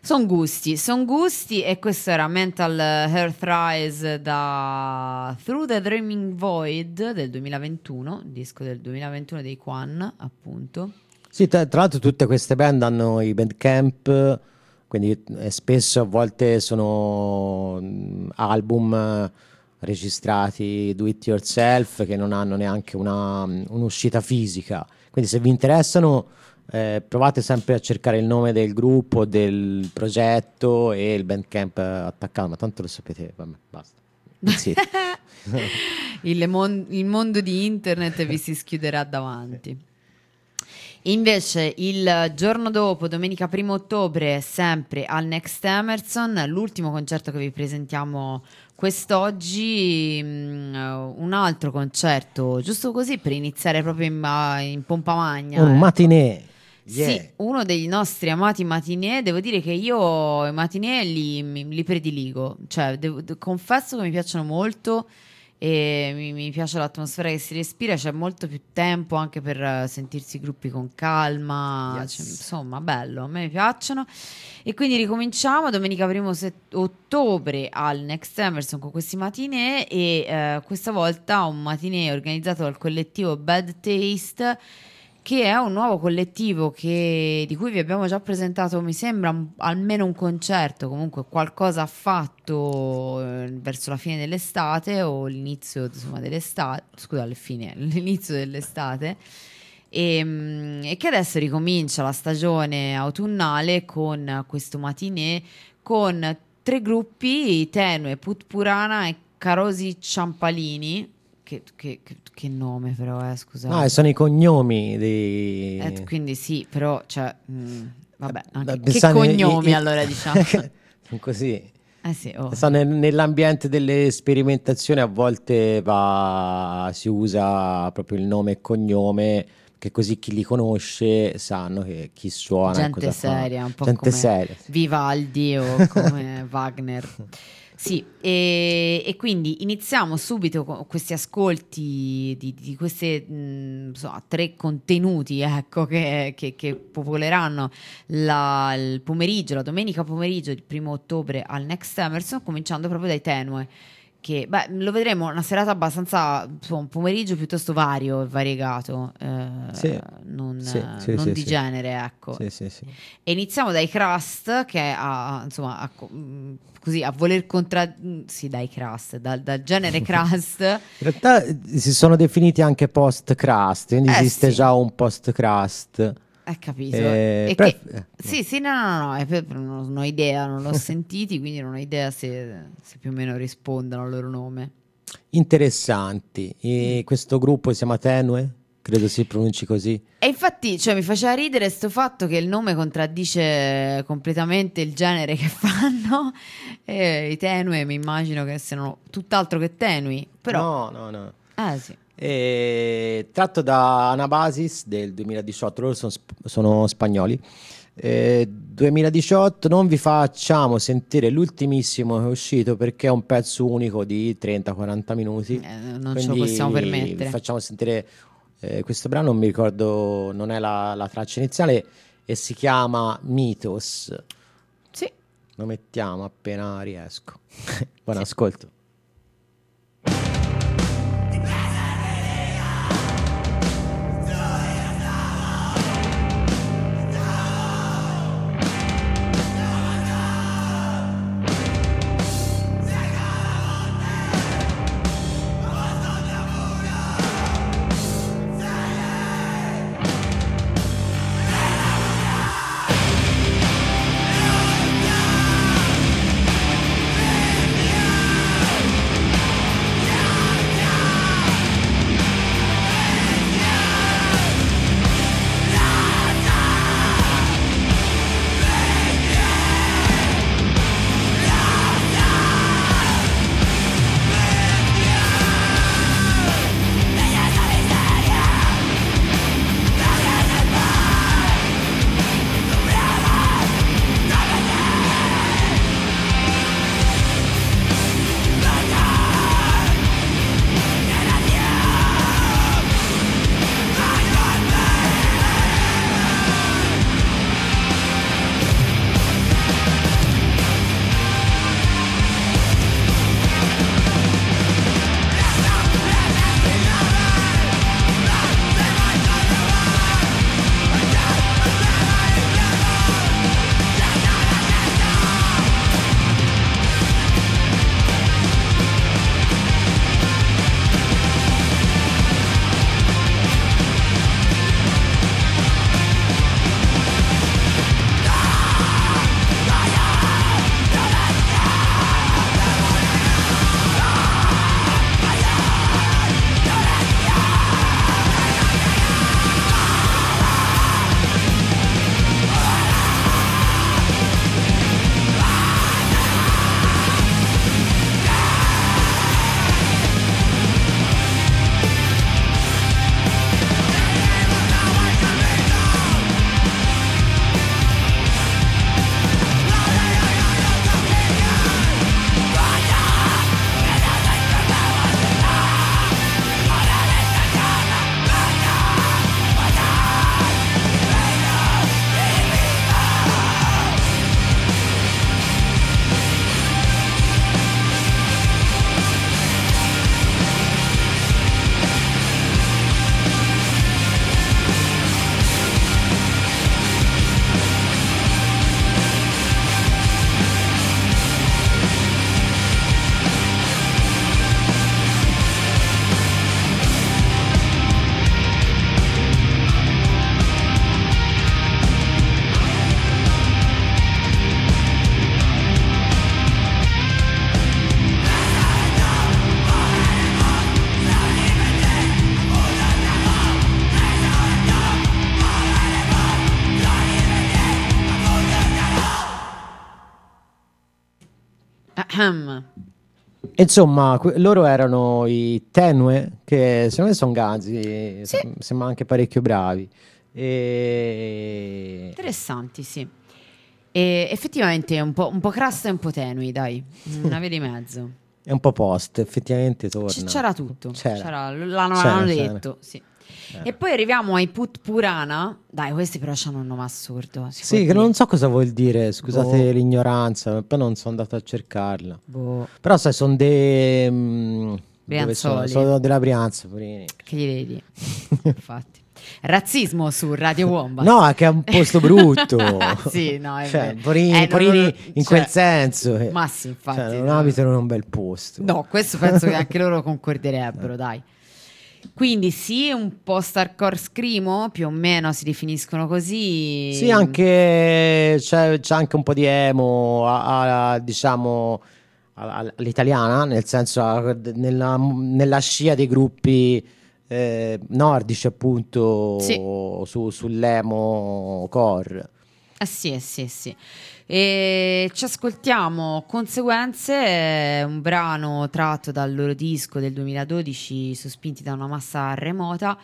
Sono gusti, sono gusti e questo era Mental Health Rise da Through the Dreaming Void del 2021, disco del 2021 dei Quan, appunto. Sì, tra, tra l'altro tutte queste band hanno i bandcamp, quindi eh, spesso a volte sono mm, album registrati do it yourself che non hanno neanche una, un'uscita fisica. Quindi se vi interessano eh, provate sempre a cercare il nome del gruppo, del progetto e il bandcamp attaccato, ma tanto lo sapete, vabbè, basta. Il, mon- il mondo di internet vi si schiuderà davanti. Invece il giorno dopo, domenica 1 ottobre, sempre al Next Emerson, l'ultimo concerto che vi presentiamo quest'oggi, mm, un altro concerto, giusto così per iniziare proprio in, in pompa magna. Un eh. matinee. Sì, Yeah. uno dei nostri amati matinee, devo dire che io i matinee li, li prediligo, cioè devo- de- confesso che mi piacciono molto e mi, mi piace l'atmosfera che si respira, c'è molto più tempo anche per eh, sentirsi i gruppi con calma, Yes. cioè, insomma bello, a me piacciono e quindi ricominciamo domenica 1 ottobre al Next Emerson con questi matinee e eh, questa volta un matinee organizzato dal collettivo Bad Taste che è un nuovo collettivo che- di cui vi abbiamo già presentato, mi sembra, un- almeno un concerto, comunque qualcosa ha fatto eh, verso la fine dell'estate o l'inizio insomma, dell'estate, scusa, alla fine, l'inizio dell'estate. E, mm, e che adesso ricomincia la stagione autunnale con questo matinee con tre gruppi, Tenue, Put Purana e Carosi Ciampalini. Che, che- che- nome però, eh, scusate. No, e sono i cognomi di... Eh, quindi sì, però, cioè, mm, vabbè, Da anche, che cognomi i- i- allora diciamo. Così. eh sì, oh. Nell'ambiente delle sperimentazioni a volte va, si usa proprio il nome e cognome, che così chi li conosce sanno che chi suona gente cosa fa. seria, un po' Gente come seria. Vivaldi o come Wagner. Sì, e, e quindi iniziamo subito con questi ascolti di, di questi tre contenuti ecco, che, che- che popoleranno la- il pomeriggio, la domenica pomeriggio del primo ottobre al Next Emerson, cominciando proprio dai Tenue. Che beh, lo vedremo una serata abbastanza, insomma, un pomeriggio piuttosto vario e variegato, eh, Sì, non, sì, sì, non di genere, ecco. Sì, sì, sì. E iniziamo dai Crust che a, insomma, a mh, così a voler contra... mh, Sì, dai Crust, dal, dal genere Crust. In realtà eh, si sono definiti anche post-crust, quindi Eh, esiste già un post-crust. Hai capito? Eh, però- che- eh, Sì, sì, no, no, no, è per- non ho idea, non l'ho sentiti, quindi non ho idea se, se più o meno rispondono al loro nome. Interessanti. E questo gruppo si chiama Tenue? Credo si pronunci così. E infatti, cioè, mi faceva ridere sto fatto che il nome contraddice completamente il genere che fanno. E i tenue mi immagino che siano tutt'altro che tenui, però... No, no, no. Eh sì. E tratto da Anabasis del 2018, loro sono, sono spagnoli. Eh, 2018 non vi facciamo sentire l'ultimissimo che è uscito perché è un pezzo unico di 30-40 minuti. Eh, non ce lo possiamo vi permettere. facciamo sentire eh, questo brano, non mi ricordo, non è la, la traccia iniziale e si chiama Mythos. Sì. Lo mettiamo appena riesco. Buon ascolto. Insomma, que- loro erano i Tenue, che secondo me sono ganzi, Sì. sem- sembrano anche parecchio bravi. E... Interessanti, sì. E effettivamente è un po', un po' crasta e un po' tenui, dai. Una via di mezzo. È un po' post, effettivamente torna. C- c'era tutto. C'era. C'era, l'hanno, C'era, l'hanno c'era. detto, sì. E poi arriviamo ai Put Purana. Dai, questi però hanno un nome assurdo. Sì, che non so cosa vuol dire, scusate Boh. l'ignoranza, poi non sono andato a cercarla. Boh, Però sai, sono dei... dove sono? Sono della Brianza, poverini. che gli vedi? Infatti. Razzismo su Radio Wombat. No, è che è un posto brutto. Sì, no, è cioè, porini, Eh, porini non- in cioè, quel senso. eh. Ma sì, infatti. Cioè, non no. abitano in un bel posto. No, questo penso che anche loro concorderebbero, dai. Quindi sì, un po' Starcore Scrimo, più o meno si definiscono così. Sì, anche c'è, c'è anche un po' di emo, a- a- diciamo all'italiana, nel senso nella, nella scia dei gruppi eh, nordici, appunto, Sì. su, sull'emo core. Eh sì, eh sì, sì. E ci ascoltiamo Conseguenze, è un brano tratto dal loro disco del 2012, sospinti da una massa remota.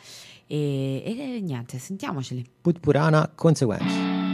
E, e niente, sentiamoceli. Put Purana, conseguenze.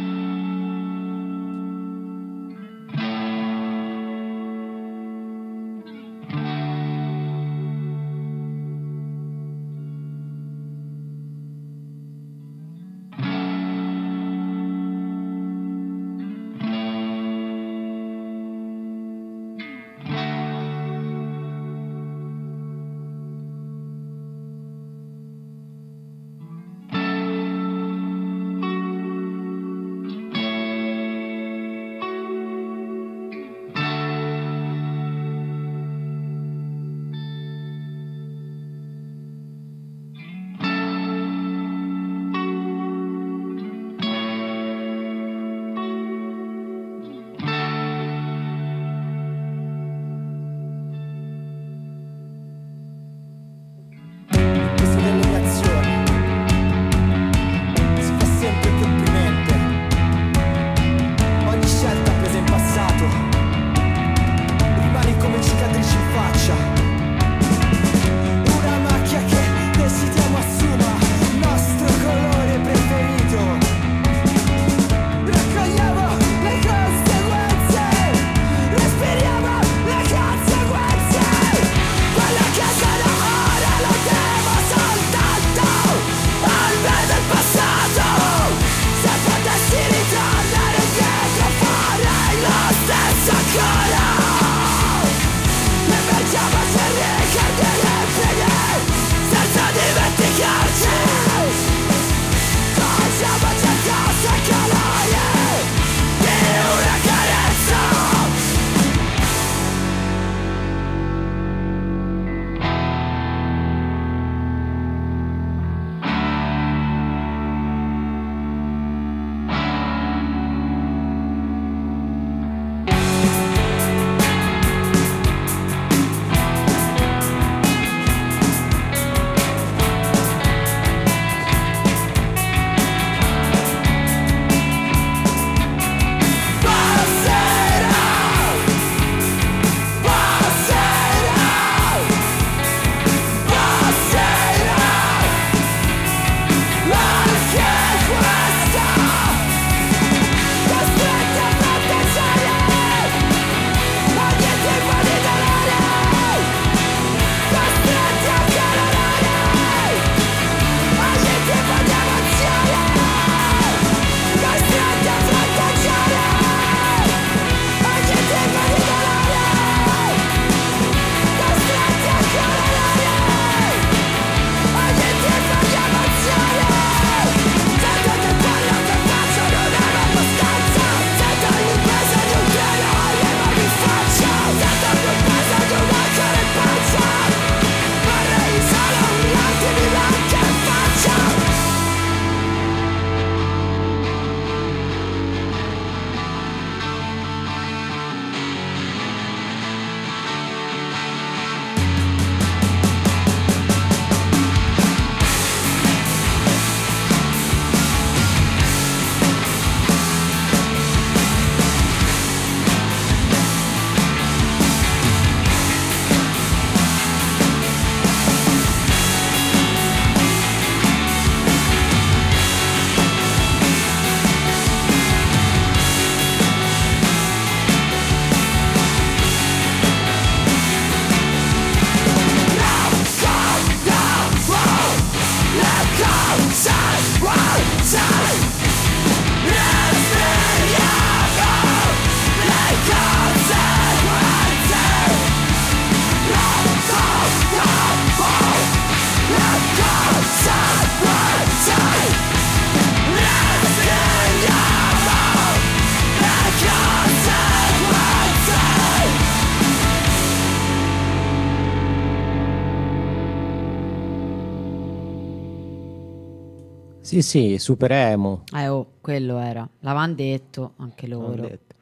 Sì, sì, Super Emo. Eh oh, quello era. L'avevano detto anche loro. detto.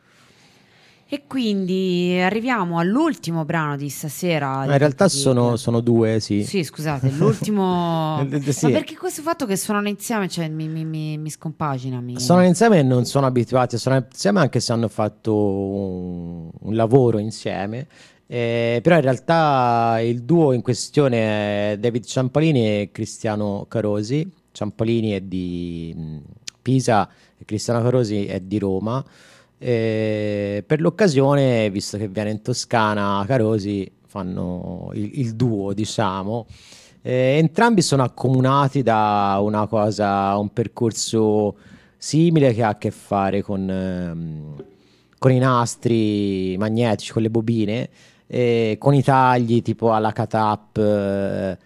E quindi arriviamo all'ultimo brano di stasera. Di in realtà sono, sono due, sì. Sì, scusate, l'ultimo... Eh, sì. Ma perché questo fatto che suonano insieme cioè, mi, mi, mi, mi scompagina? Sono insieme e non sono abituati a suonare insieme anche se hanno fatto un, un lavoro insieme. Eh, però in realtà il duo in questione è David Ciampolini e Cristiano Carosi. Ciampolini è di mh, Pisa e Cristiano Carosi è di Roma. Eh, per l'occasione, visto che viene in Toscana, Carosi fanno il, il duo, diciamo. Eh, entrambi sono accomunati da una cosa, un percorso simile che ha a che fare con, ehm, con i nastri magnetici, con le bobine, eh, con i tagli tipo alla catap eh,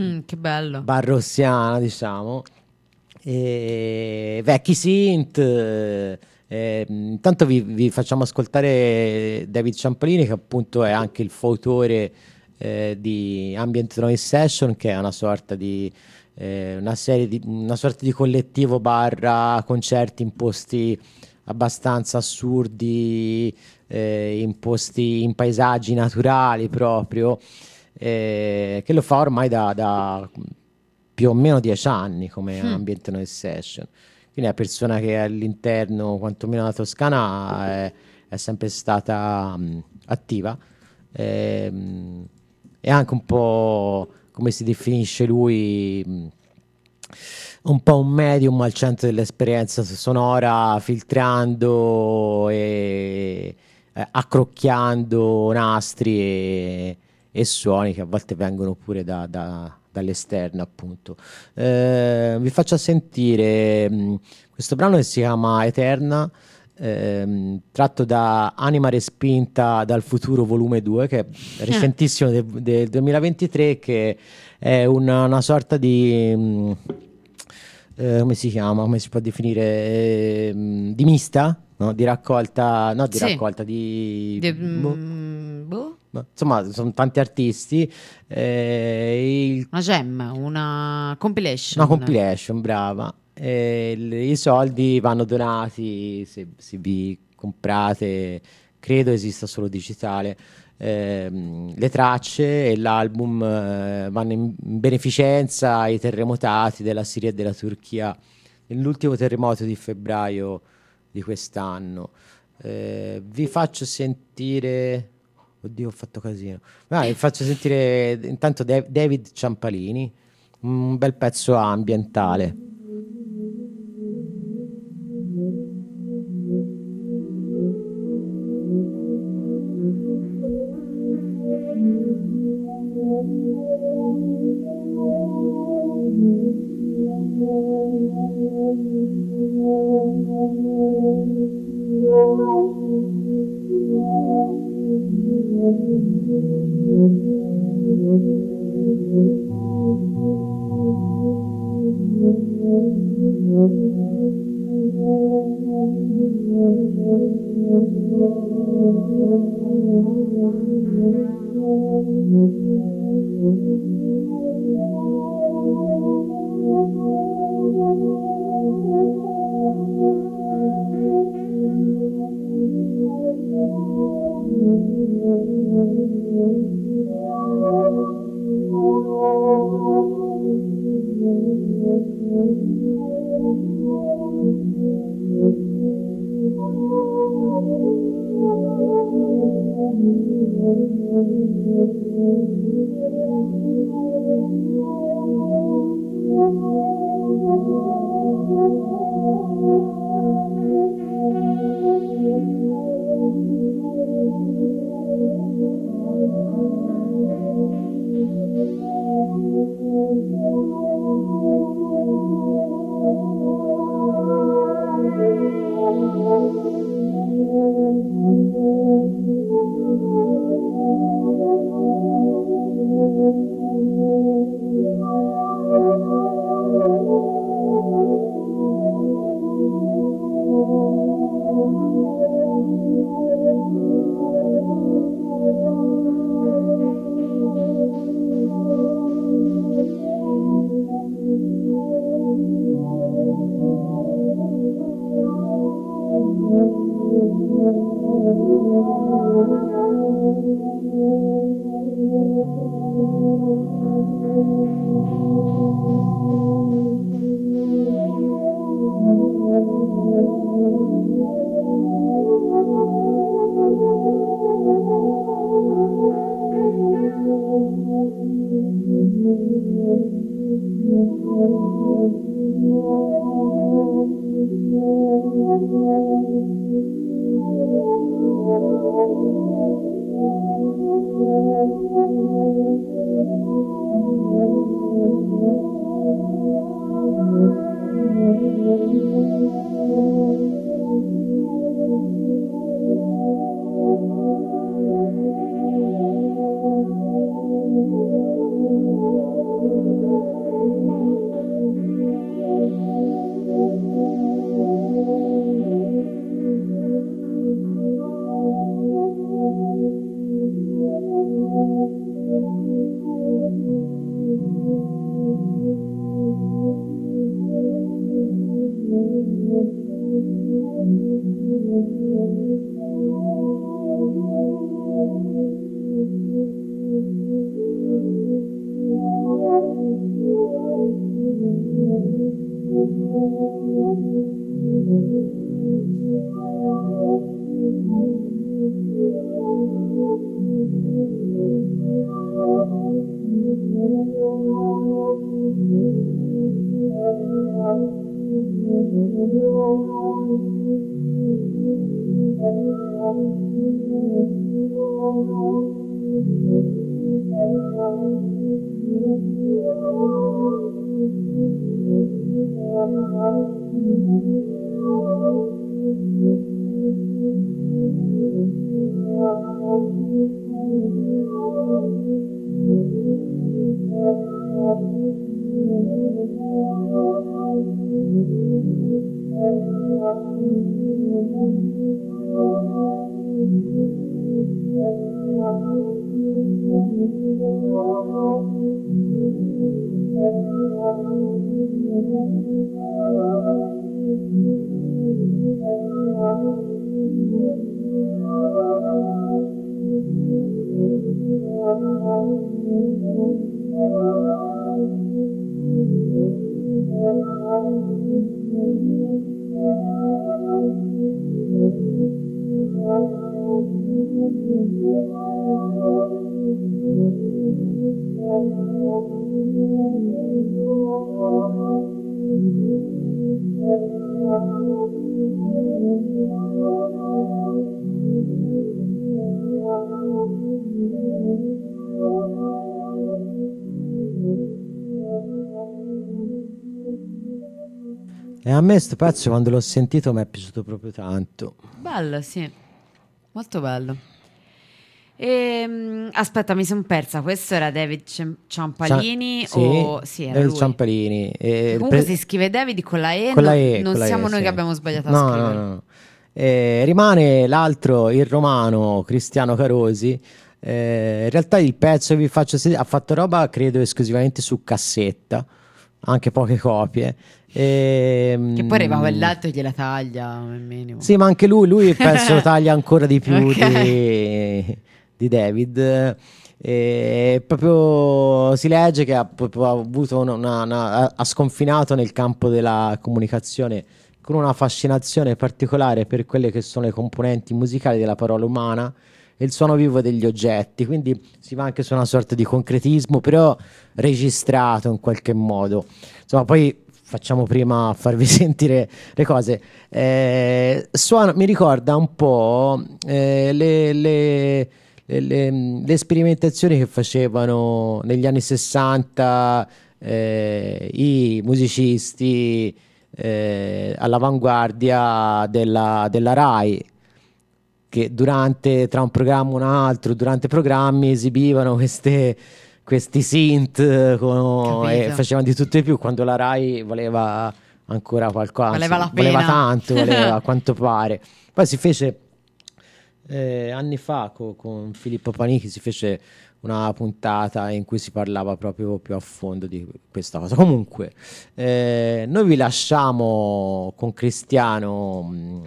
Mm, che bello. barrossiana, diciamo, e vecchi synth. eh, eh, intanto vi, vi facciamo ascoltare David Ciampolini, che appunto è anche il fautore eh, di Ambient Noise Session, che è una sorta di eh, una di una sorta di collettivo barra concerti in posti abbastanza assurdi, eh, in posti in paesaggi naturali proprio, eh, che lo fa ormai da, da più o meno dieci anni come Mm. Ambient Noise Session. Quindi è una persona che all'interno, quantomeno della Toscana, è, è sempre stata mh, attiva. Ehm, E anche un po' come si definisce lui, mh, un po' un medium al centro dell'esperienza sonora, filtrando e eh, accrocchiando nastri e, e suoni che a volte vengono pure da- da- dall'esterno, appunto. Eh, vi faccio sentire mh, questo brano che si chiama Eterna. ehm, tratto da Anima Respinta dal Futuro volume 2 che è recentissimo del, del 2023 che è una, una sorta di mh, eh, come si chiama, come si può definire Ehm, di mista, no? di raccolta, no di Sì. raccolta di, De- boh, mm, boh? ma- insomma sono tanti artisti eh, il Una gem, una compilation. una compilation, brava. E il- I soldi vanno donati se, se vi comprate, credo esista solo digitale. ehm, le tracce e l'album eh, vanno in beneficenza ai terremotati della Siria e della Turchia nell'ultimo terremoto di febbraio di quest'anno. Eh, vi faccio sentire. Oddio, ho fatto casino. Ah, vi faccio sentire intanto Da- David Ciampalini, un bel pezzo ambientale. E a me sto pezzo quando l'ho sentito mi è piaciuto proprio tanto. Bello, sì. Molto bello. Ehm, aspetta, mi sono persa. Questo era David Cem- Ciampalini Cia- o... sì, Sì, era David lui. Ciampalini. E Comunque pre- si scrive David con la E, con la non- E, non con la E, siamo noi sì. che abbiamo sbagliato no, a scrivere. No, no. Eh, rimane l'altro, il romano Cristiano Carosi. Eh, in realtà il pezzo che vi faccio sentire ha fatto roba credo esclusivamente su cassetta, anche poche copie. Ehm, Che poi arriva quell'altro e gliela taglia al minimo. Sì, ma anche lui, lui penso taglia ancora di più Ok. di, di David. E proprio si legge che ha, proprio avuto una, una- ha sconfinato nel campo della comunicazione con una fascinazione particolare per quelle che sono le componenti musicali della parola umana e il suono vivo degli oggetti. Quindi si va anche su una sorta di concretismo, però registrato in qualche modo. Insomma, poi facciamo prima farvi sentire le cose. Eh, suona- mi ricorda un po' eh, le, le- le- le- sperimentazioni che facevano negli anni 60 eh, i musicisti eh, all'avanguardia della, della RAI che durante tra un programma e un altro, durante programmi esibivano queste, questi synth eh, con- e facevano di tutto e più quando la Rai voleva ancora qualcosa, voleva pena. tanto, voleva a quanto pare. Poi si fece eh, anni fa co- con Filippo Panichi si fece una puntata in cui si parlava proprio più a fondo di questa cosa. Comunque, eh, noi vi lasciamo con Cristiano mh,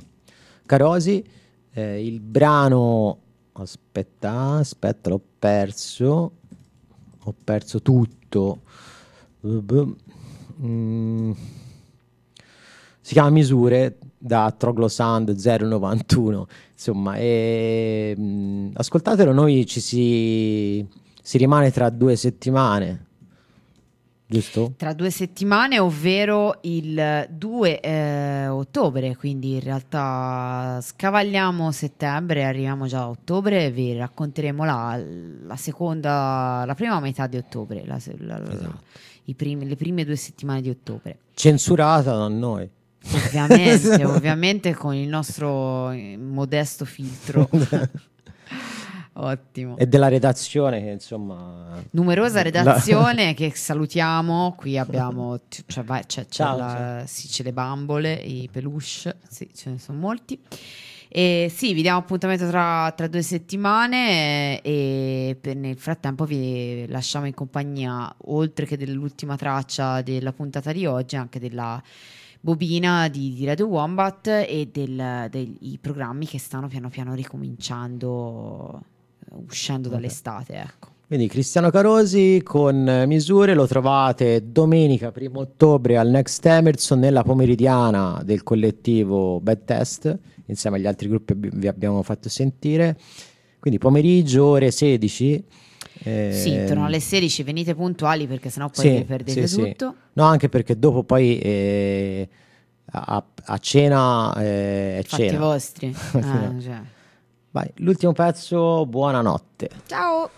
Carosi. Eh, il brano, aspetta, aspetta, l'ho perso, ho perso tutto. Mm. Si chiama Misure da Troglosand 091, insomma, e, mm, ascoltatelo, noi ci si, si rimane tra due settimane, giusto? Tra due settimane, ovvero il 2 eh, ottobre, quindi in realtà scavagliamo settembre, arriviamo già a ottobre e vi racconteremo la, la seconda, la prima metà di ottobre, la la- Esatto. i primi- le prime due settimane di ottobre. Censurata da noi. Ovviamente, ovviamente con il nostro eh, modesto filtro. Ottimo. E della redazione che insomma... Numerosa redazione che salutiamo. Qui abbiamo cioè, vai- c'è, c'è Ciao, la- sì, c'è le bambole, i peluche, sì, ce ne sono molti. E sì, vi diamo appuntamento tra, tra due settimane eh, e nel frattempo vi lasciamo in compagnia, oltre che dell'ultima traccia della puntata di oggi, anche della bobina di, di Radio Wombat e del- dei programmi che stanno piano piano ricominciando, eh, uscendo dall'estate, ecco. Quindi Cristiano Carosi con misure lo trovate domenica 1 ottobre al Next Emerson nella pomeridiana del collettivo Bad Test insieme agli altri gruppi vi abbiamo fatto sentire. Quindi pomeriggio ore 16. Eh, Sì, intorno alle 16 venite puntuali perché sennò poi sì, vi perdete sì, sì. tutto. No, anche perché dopo poi eh, a, a cena eh, è Fatti cena. vostri. Eh, cioè. Vai, l'ultimo pezzo, buonanotte. Ciao!